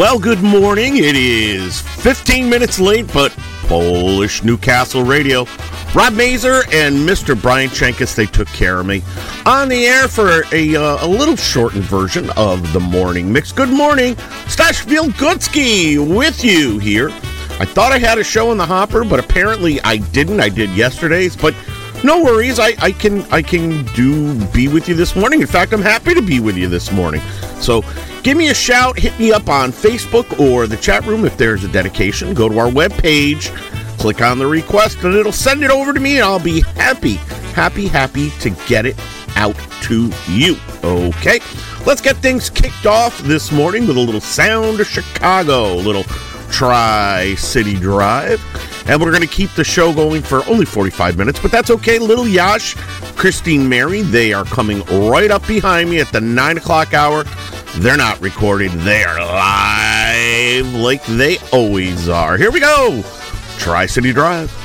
Well, good morning. It is 15 minutes late, but Polish Newcastle Radio. Rob Mazer and Mr. Brian Chenkus, they took care of me. On the air for a, uh, a little shortened version of the morning mix. Good morning, Stash Wilgocki with you here. I thought I had a show in the hopper, but apparently I didn't. I did yesterday's, but no worries. I, I can I can do be with you this morning. In fact, I'm happy to be with you this morning. So give me a shout, hit me up on Facebook or the chat room if there's a dedication. Go to our webpage, click on the request, and it'll send it over to me, and I'll be happy, happy, happy to get it out to you. Okay, let's get things kicked off this morning with a little sound of Chicago, a little Tri City Drive. And we're going to keep the show going for only 45 minutes, but that's okay. Little Yash, Christine Mary, they are coming right up behind me at the 9 o'clock hour. They're not recorded, they're live like they always are. Here we go Tri City Drive.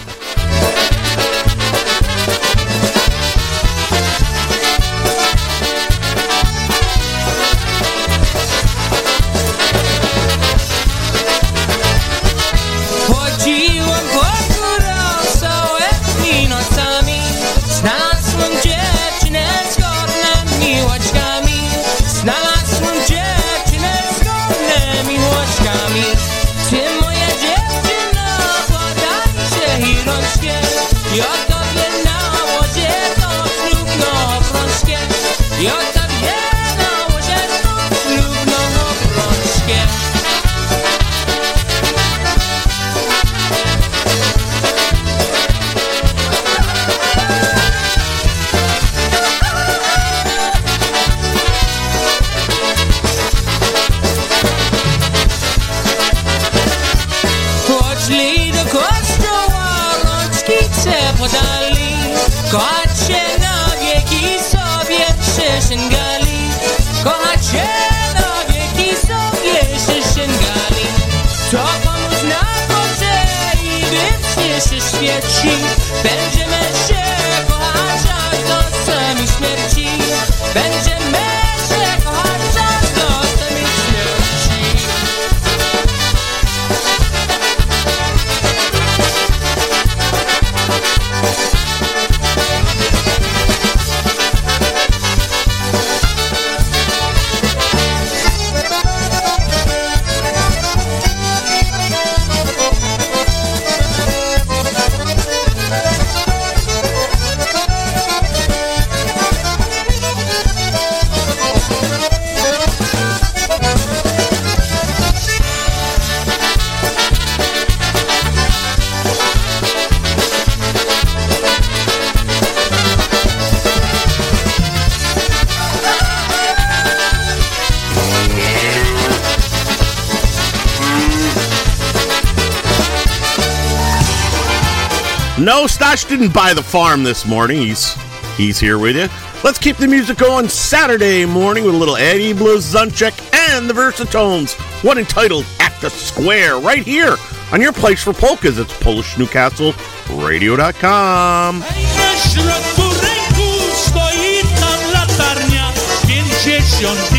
No, Stash didn't buy the farm this morning. He's he's here with you. Let's keep the music going Saturday morning with a little Eddie Blazonczyk and the Versatones. One entitled At the Square, right here on your place for polkas. It's PolishNewcastleRadio.com. Na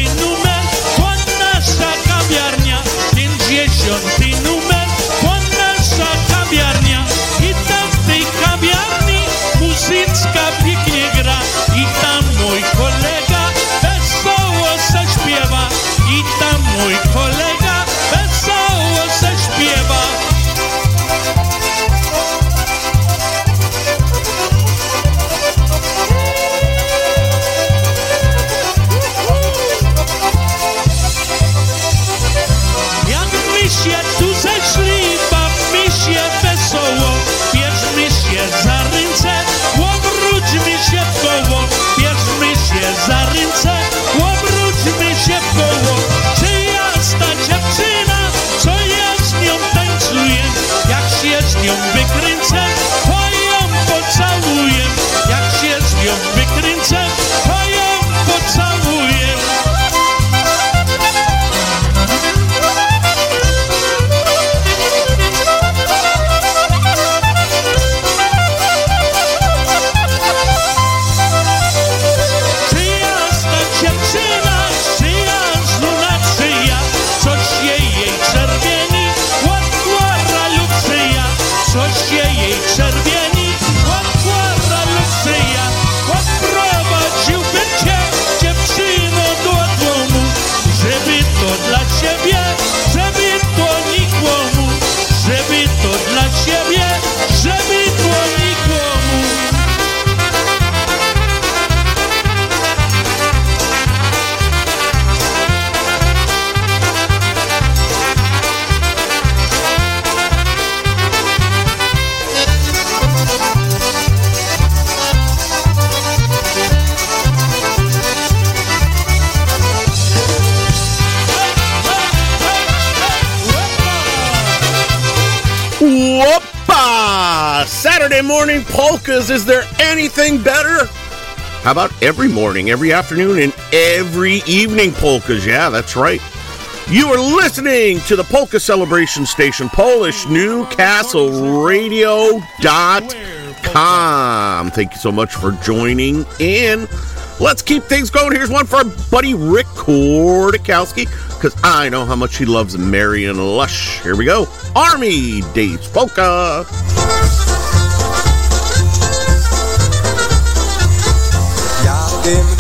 Whoopa! Saturday morning polkas. Is there anything better? How about every morning, every afternoon, and every evening polkas? Yeah, that's right. You are listening to the Polka Celebration Station, Polish Newcastle Radio.com. Thank you so much for joining in. Let's keep things going. Here's one for our buddy Rick Kordakowski, because I know how much he loves Marion Lush. Here we go. Army Days Polka. Jadę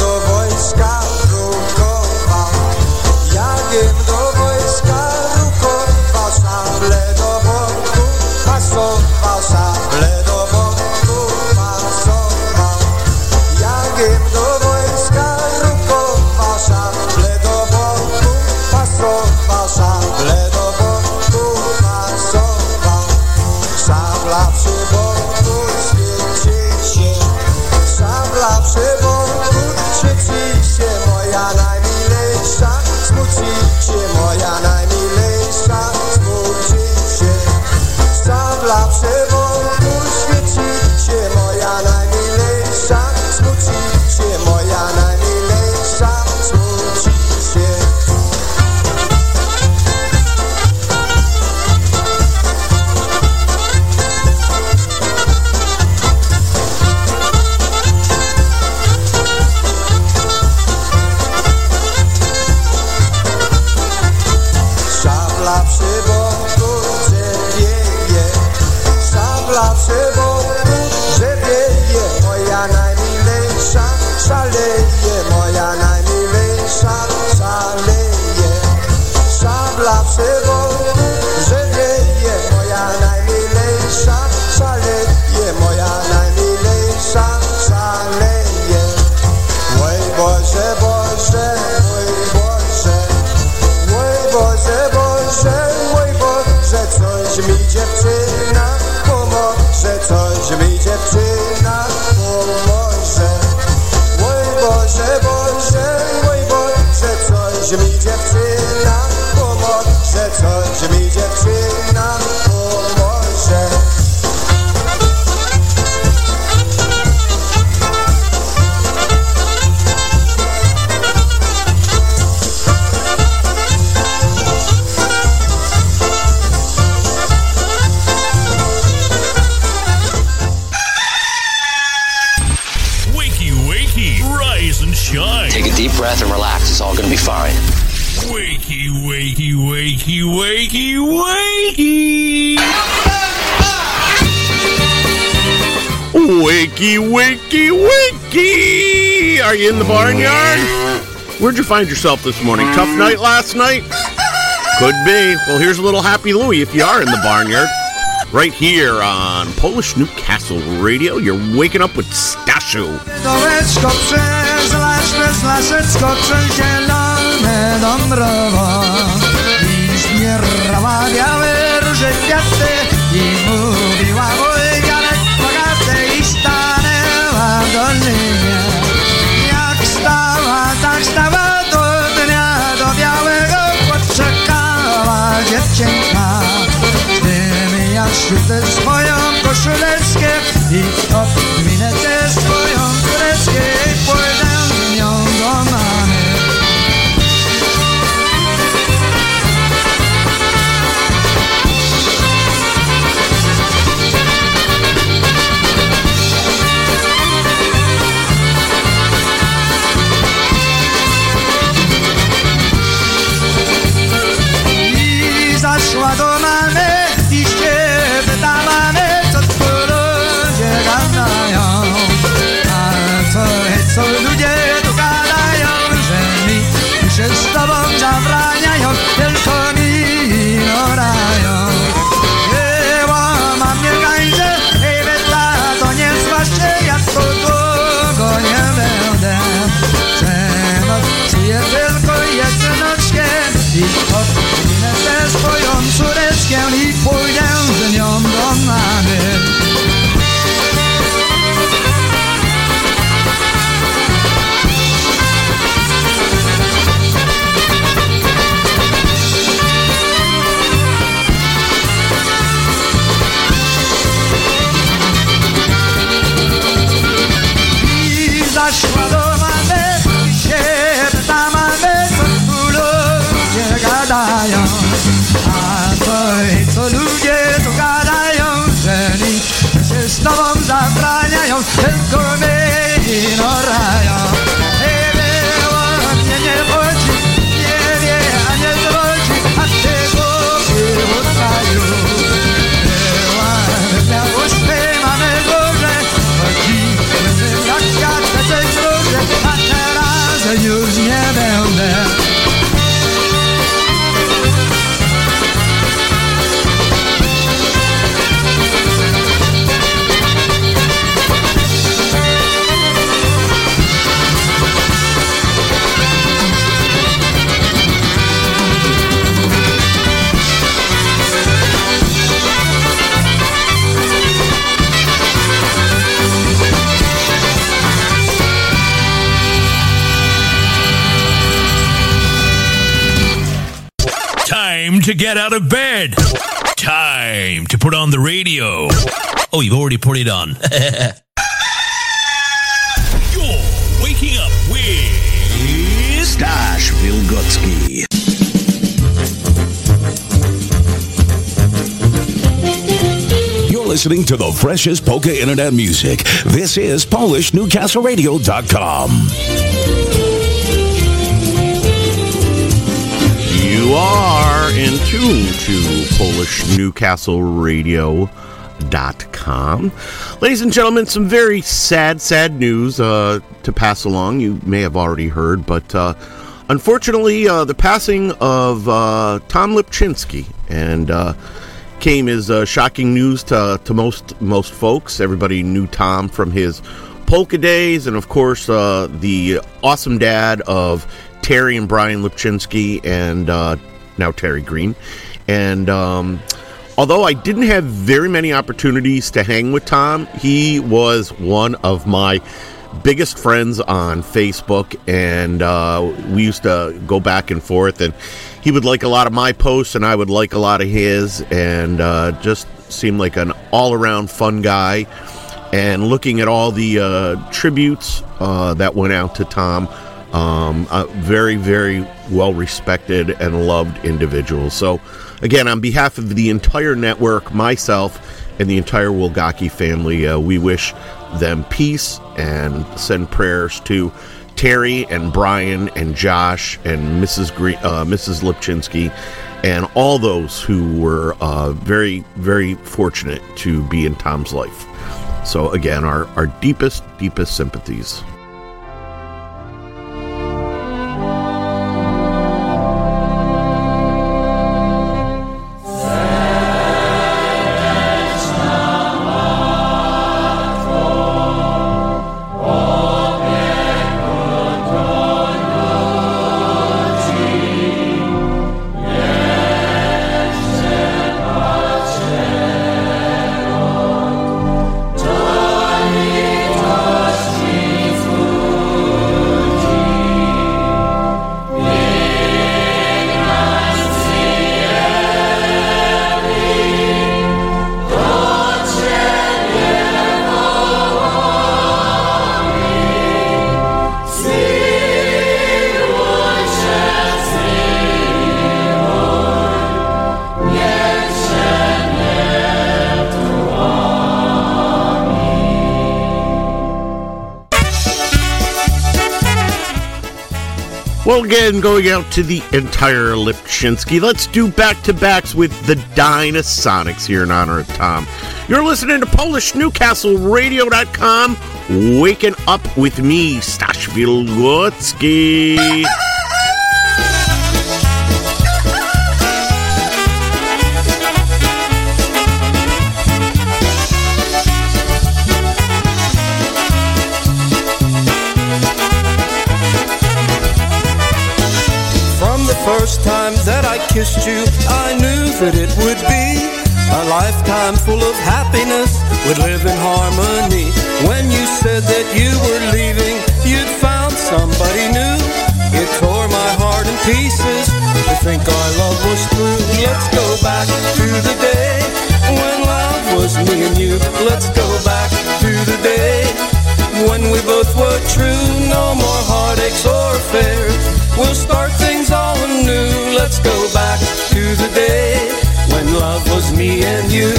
do wakey, wakey, wakey, wakey. Wakey, wakey, wakey! Are you in the barnyard? Where'd you find yourself this morning? Tough night last night? Could be. Well, here's a little Happy Louie if you are in the barnyard. Right here on Polish Newcastle Radio, you're waking up with Stashu. Dołeczko białe róże kwiaty I mówiła mój wianek bogaty I stanęła w dolinie Jak stała, tak stała do dnia Do białego poczekała dziewczynka. Gdybym ja szczytę swoją koszuleczkę I odminę też swoją get out of bed. Time to put on the radio. Oh, you've already put it on. You're waking up with Stash Wilgocki. You're listening to the freshest polka internet music. This is PolishNewcastleRadio.com. are in tune to PolishNewcastleRadio.com. Ladies and gentlemen, some very sad, sad news uh, to pass along. You may have already heard, but uh, unfortunately, uh, the passing of uh, Tom Lipchinsky and uh, came as uh, shocking news to, to most most folks. Everybody knew Tom from his polka days, and of course, the awesome dad of Terry and Brian Lipchinsky, and uh, now Terry Green. And um, although I didn't have very many opportunities to hang with Tom, he was one of my biggest friends on Facebook, and uh, we used to go back and forth. And he would like a lot of my posts, and I would like a lot of his, and uh, just seemed like an all-around fun guy. And looking at all the uh, tributes uh, that went out to Tom, um, a very, very well respected and loved individual. So, again, on behalf of the entire network, myself, and the entire Wilgocki family, uh, we wish them peace and send prayers to Terry and Brian and Josh and Mrs. Gre- uh, Mrs. Lipchinsky and all those who were uh, very, very fortunate to be in Tom's life. So, again, our, our deepest, deepest sympathies. Again, going out to the entire Lipchinsky, let's do back to backs with the Dynasonics here in honor of Tom. You're listening to PolishNewcastleRadio.com, waking up with me, Stash Wilgocki. kissed you, I knew that it would be a lifetime full of happiness. We'd live in harmony. When you said that you were leaving, you'd found somebody new. It tore my heart in pieces to think our love was through. Let's go back to the day when love was me and you. Let's go back to the day when we both were true. No more heartaches or affairs. We'll start things all anew. Let's go back to the day when love was me and you.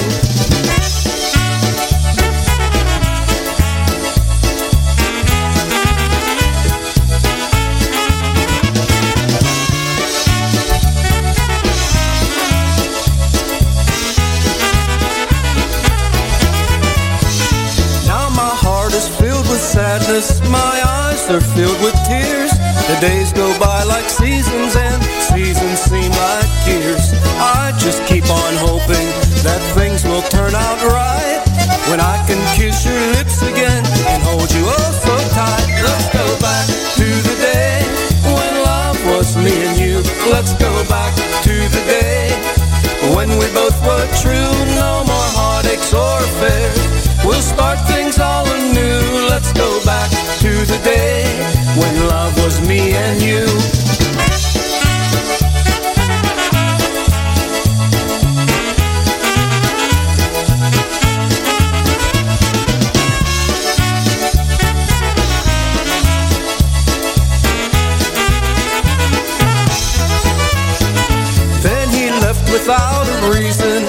Now my heart is filled with sadness, my eyes are filled with tears. The days go by like seasons and seasons seem like years. I just keep on hoping that things will turn out right. When I can kiss your lips again and hold you oh so tight. Let's go back to the day when love was me and you. Let's go back to the day when we both were true. No more heartaches or to the day when love was me and you. Then he left without a reason.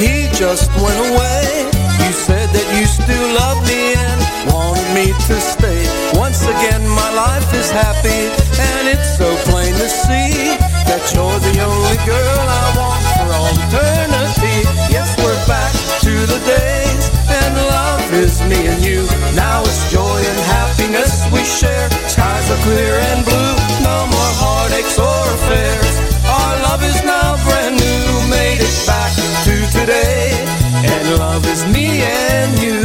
He just went away. You said that you still love me and wanted me to stay. Again, my life is happy, and it's so plain to see that you're the only girl I want for all eternity. Yes, we're back to the days, and love is me and you. Now it's joy and happiness we share. Skies are clear and blue, no more heartaches or affairs. Our love is now brand new, made it back to today, and love is me and you.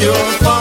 your father.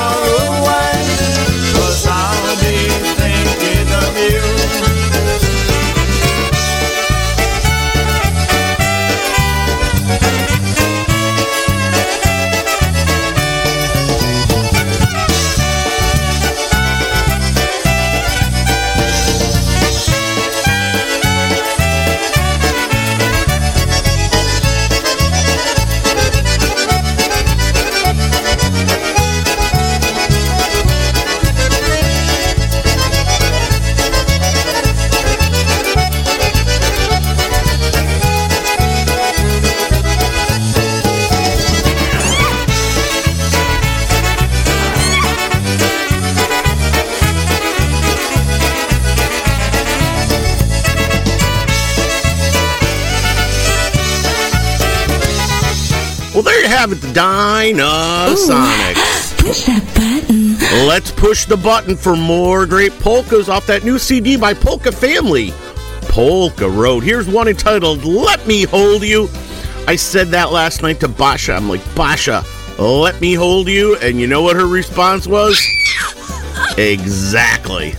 Have it. Push that button. Let's push the button for more great polkas off that new CD by Polka Family. Polka Road. Here's one entitled Let Me Hold You. I said that last night to Basha. I'm like, Basha, let me hold you. And you know what her response was? Exactly.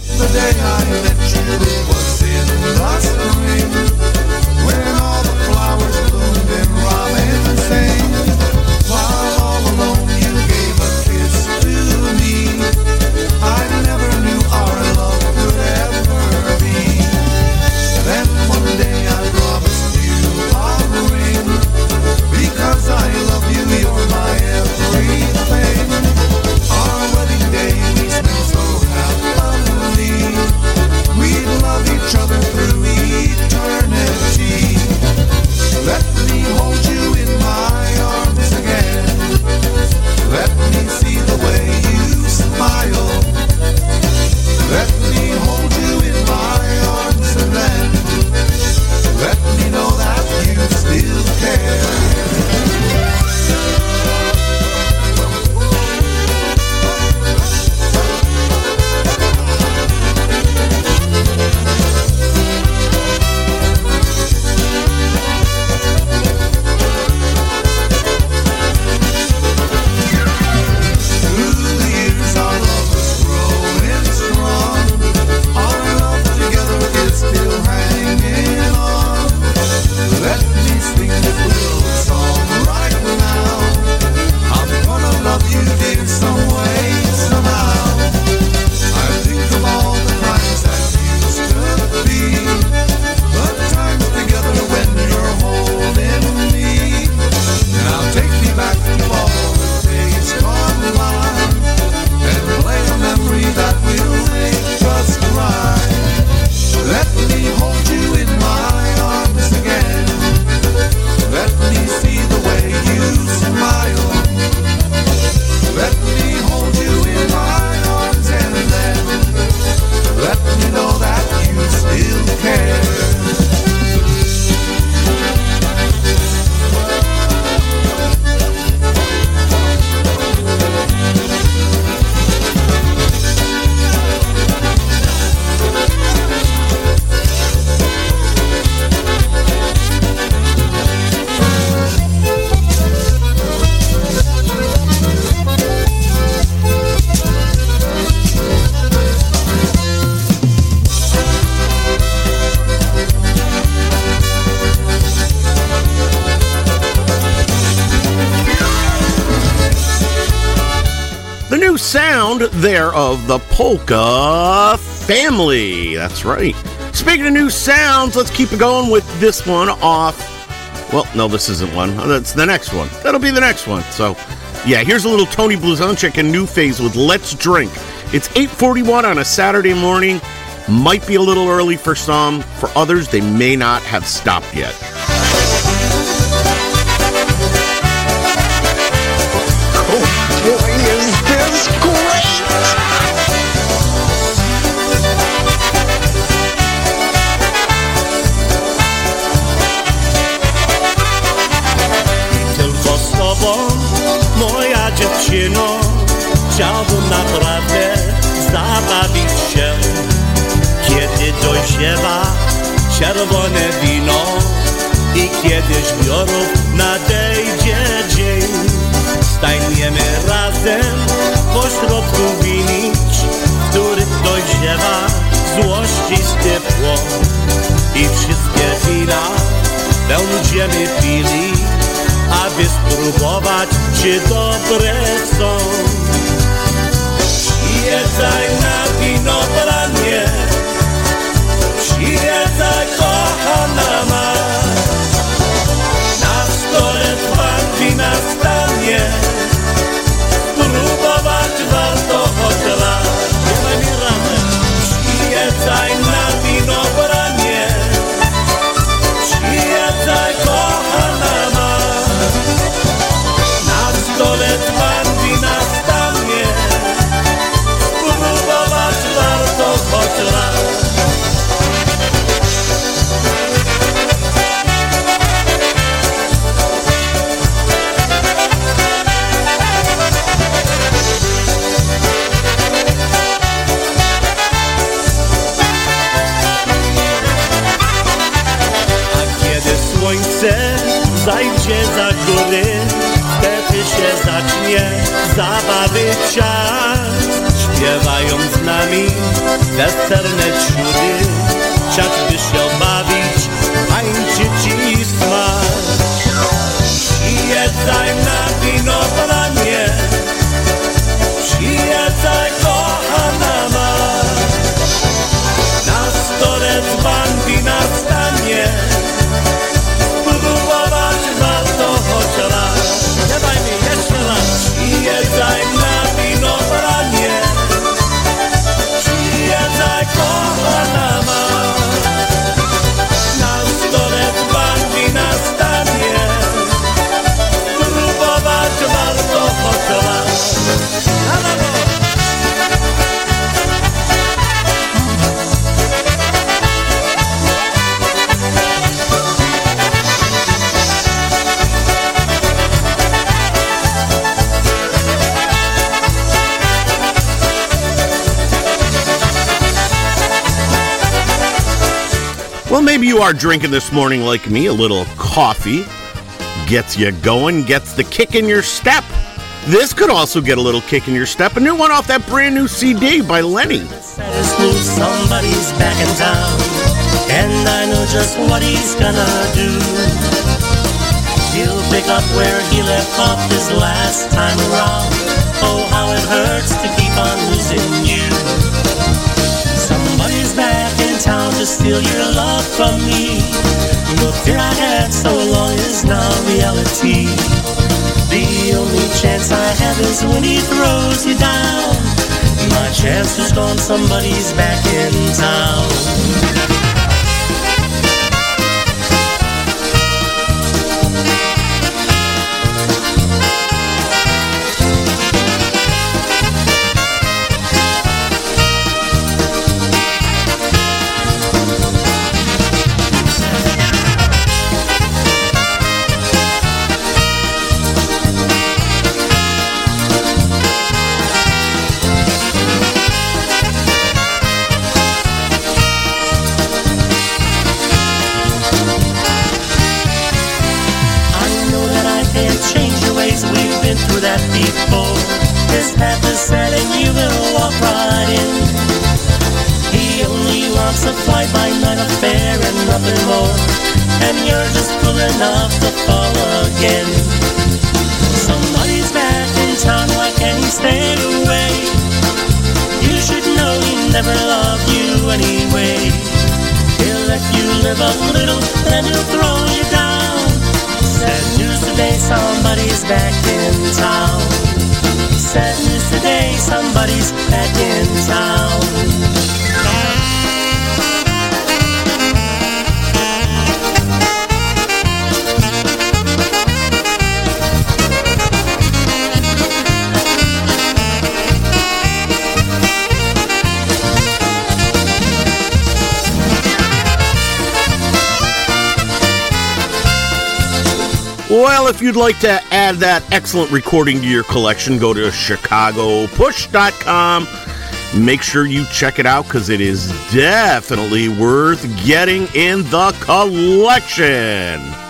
Of the Polka Family. That's right. Speaking of new sounds, let's keep it going with this one off. Well, no, this isn't one. Uh, that's the next one. That'll be the next one. So, yeah, here's a little Tony Blazonczyk and New Phase with Let's Drink. It's 8:41 on a Saturday morning. Might be a little early for some. For others, they may not have stopped yet. Chciałbym naprawdę zabawić się Kiedy dojrzewa czerwone wino I kiedy zbiorów nadejdzie dzień Stajniemy razem pośrodku winić W których dojrzewa złości z ciepło I wszystkie wina będziemy pili aby spróbować, czy dobre są. Przyjeżdżaj na winobranie, przyjeżdżaj kochana ma. Are drinking this morning like me. A little coffee gets you going, gets the kick in your step. This could also get a little kick in your step. A new one off that brand new CD by Lenny. somebody's back in town. And I know just what he's gonna do. He'll pick up where he left off last time around. Oh, how it hurts to keep on losing you. Town to steal your love from me. The fear I had so long is now reality. The only chance I have is when he throws you down. My chance is gone, somebody's back in town. Well, if you'd like to add that excellent recording to your collection, go to chicagopush.com. Make sure you check it out because it is definitely worth getting in the collection.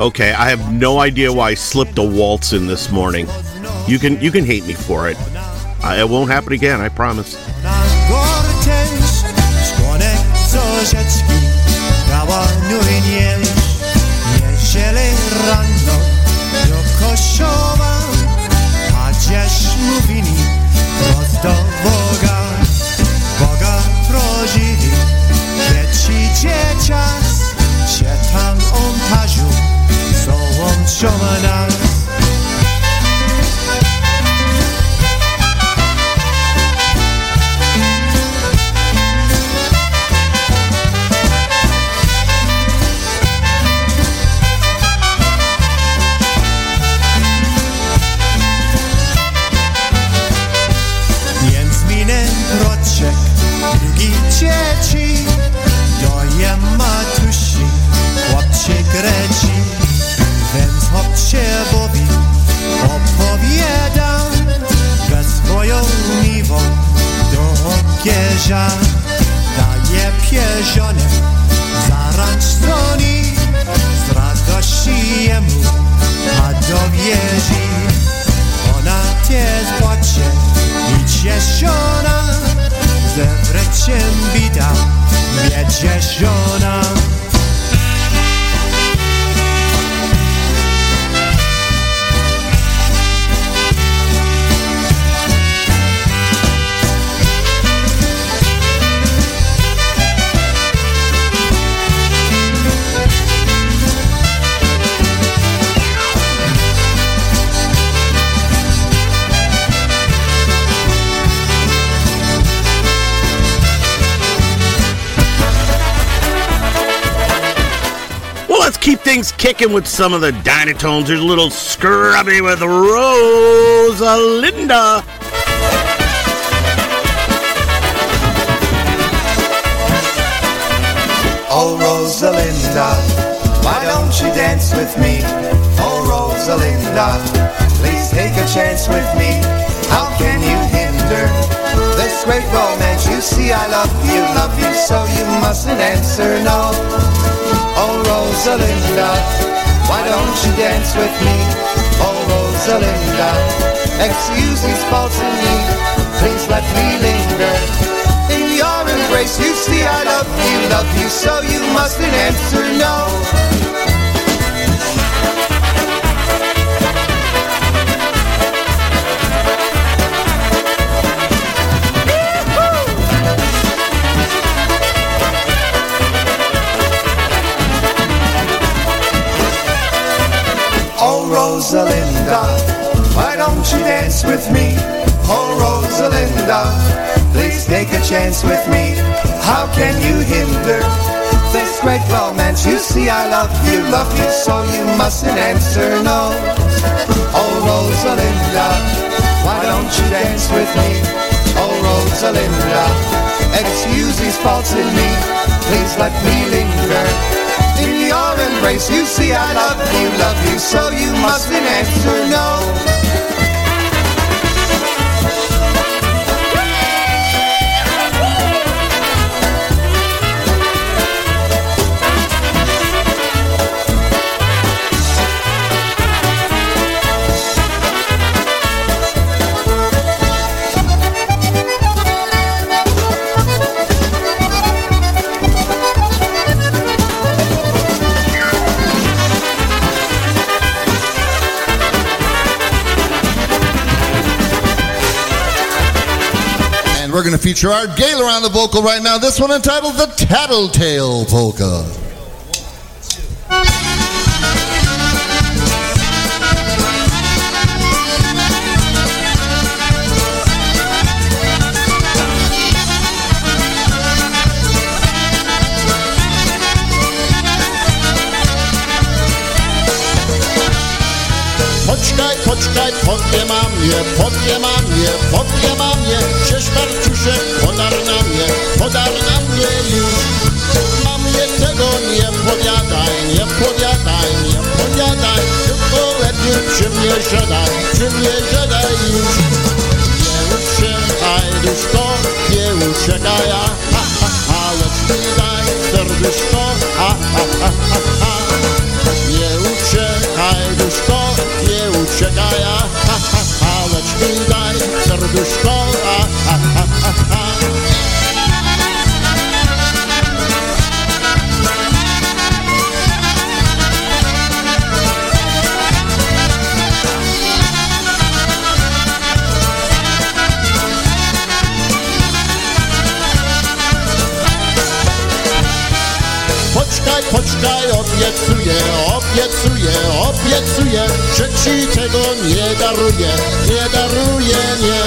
Okay, I have no idea why I slipped a waltz in this morning. You can you can hate me for it. I, it won't happen again. I promise. Kicking with some of the Dynatones. There's a little scrubby with Rosalinda. Oh Rosalinda, why don't you dance with me? Oh Rosalinda, please take a chance with me. How can you great romance? You see, I love you, love you, so you mustn't answer no. Oh Rosalinda, why don't you dance with me? Oh Rosalinda, excuse these faults in me, please let me linger in your embrace. You see, I love you, love you, so you mustn't answer no. You dance with me? Oh Rosalinda, please take a chance with me. How can you hinder this great romance? You see, I love you, love you, so you mustn't answer no. Oh Rosalinda, why don't you dance with me? Oh Rosalinda, excuse these faults in me, please let me linger in your embrace. You see, I love you, love you, so you mustn't answer no. We're going to feature our Gaylor on the vocal right now. This one entitled The Tattletale Polka. Poczekaj, podjema mnie, podjema mnie, podjema mnie Cześć Marciuszek, podar na mnie, podar na mnie już. Mam tego, nie powiadaj, nie powiadaj, nie powiadaj. Tylko lepiej przy mnie żadaj, obiecuję, obiecuję, obiecuję, że ci tego nie daruję, nie daruję, nie.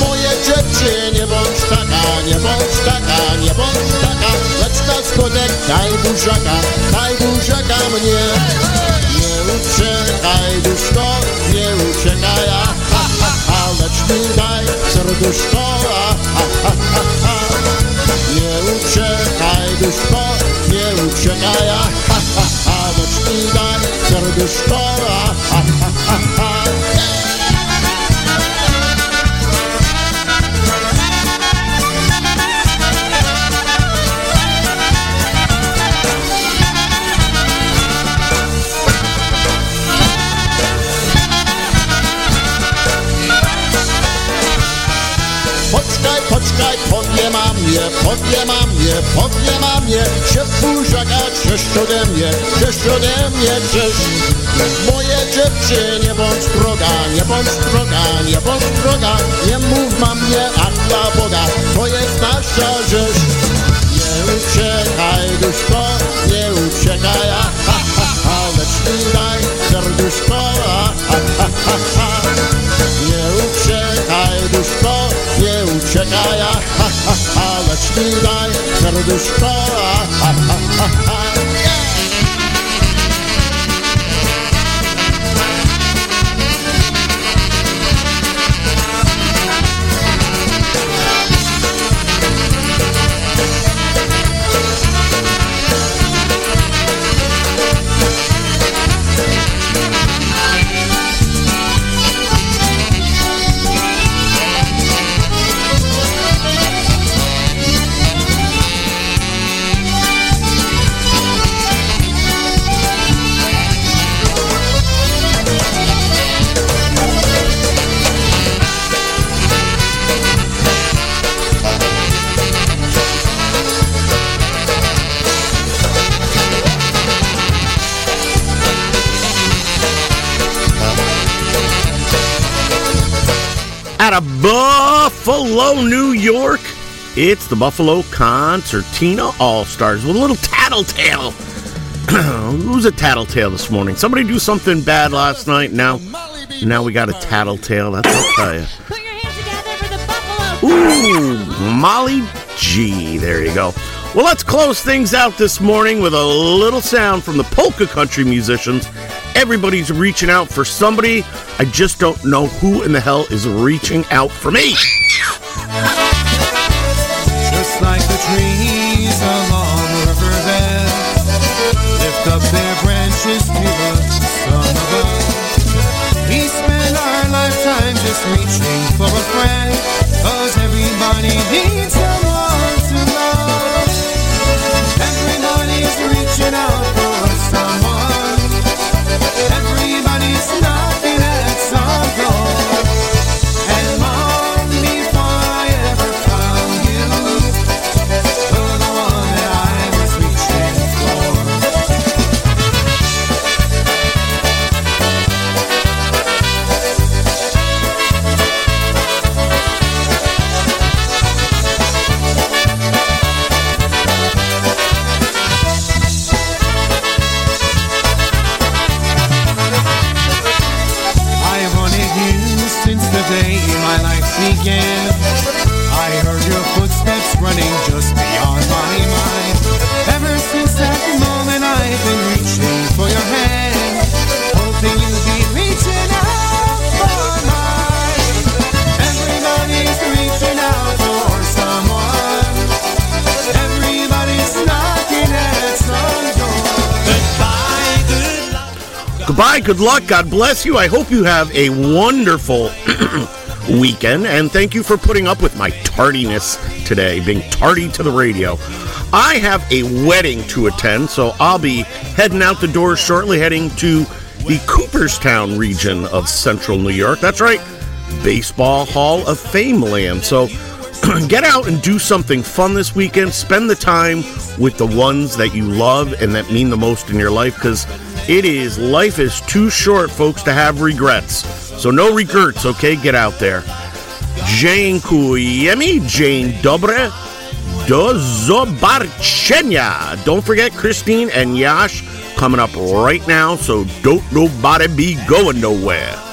Moje dziewczynie, nie bądź taka, nie bądź taka, nie bądź taka, lecz na skutek daj buziaka, daj buziaka mnie. Nie uciekaj, duszko, nie uciekaj, a, ha, ha, ha, lecz mi daj serduszko, a, ha, ha, ha, ha. Nie uciekaj, duszko, nie uciekaj, a, ha, ha, mnie, mnie, powie mamie, powie mamie, się buziaka cześć ode mnie, cześć ode mnie, cześć. Moje dziewczynie, bądź droga, nie bądź droga, nie bądź droga, nie mów mamie, a dla Boga, to jest nasza rzecz. Nie uciekaj, duszko, nie uciekaj, ha, ha, ha, lecz mi daj serduszko, a, ha, ha, ha, ha. Nie uciekaj, duszko, nie uciekaj, a, ha, ha, ha, lecz mi daj serduszko, ha, ha, ha, ha. Out Buffalo, New York, it's the Buffalo Concertina All Stars with a little tattletale. Who's a tattletale this morning? Somebody do something bad last night. Now, now we got a tattletale. That's what I'll tell you. Put your hands together for the Buffalo. Ooh, Molly G. There you go. Well, let's close things out this morning with a little sound from the polka country musicians. Everybody's reaching out for somebody. I just don't know who in the hell is reaching out for me. Just like the trees along lift up their branches to the sun above. We spend our lifetime just reaching for a friend, cause everybody needs good luck, God bless you. I hope you have a wonderful weekend, and thank you for putting up with my tardiness today, being tardy to the radio. I have a wedding to attend, so I'll be heading out the door shortly, heading to the Cooperstown region of central New York. That's right, Baseball Hall of Fame land. So get out and do something fun this weekend. Spend the time with the ones that you love and that mean the most in your life because it is, life is too short, folks, to have regrets. So no regrets, okay? Get out there. Dziękujemy, dzień dobry, do zobaczenia. Don't forget Christine and Yash coming up right now, so don't nobody be going nowhere.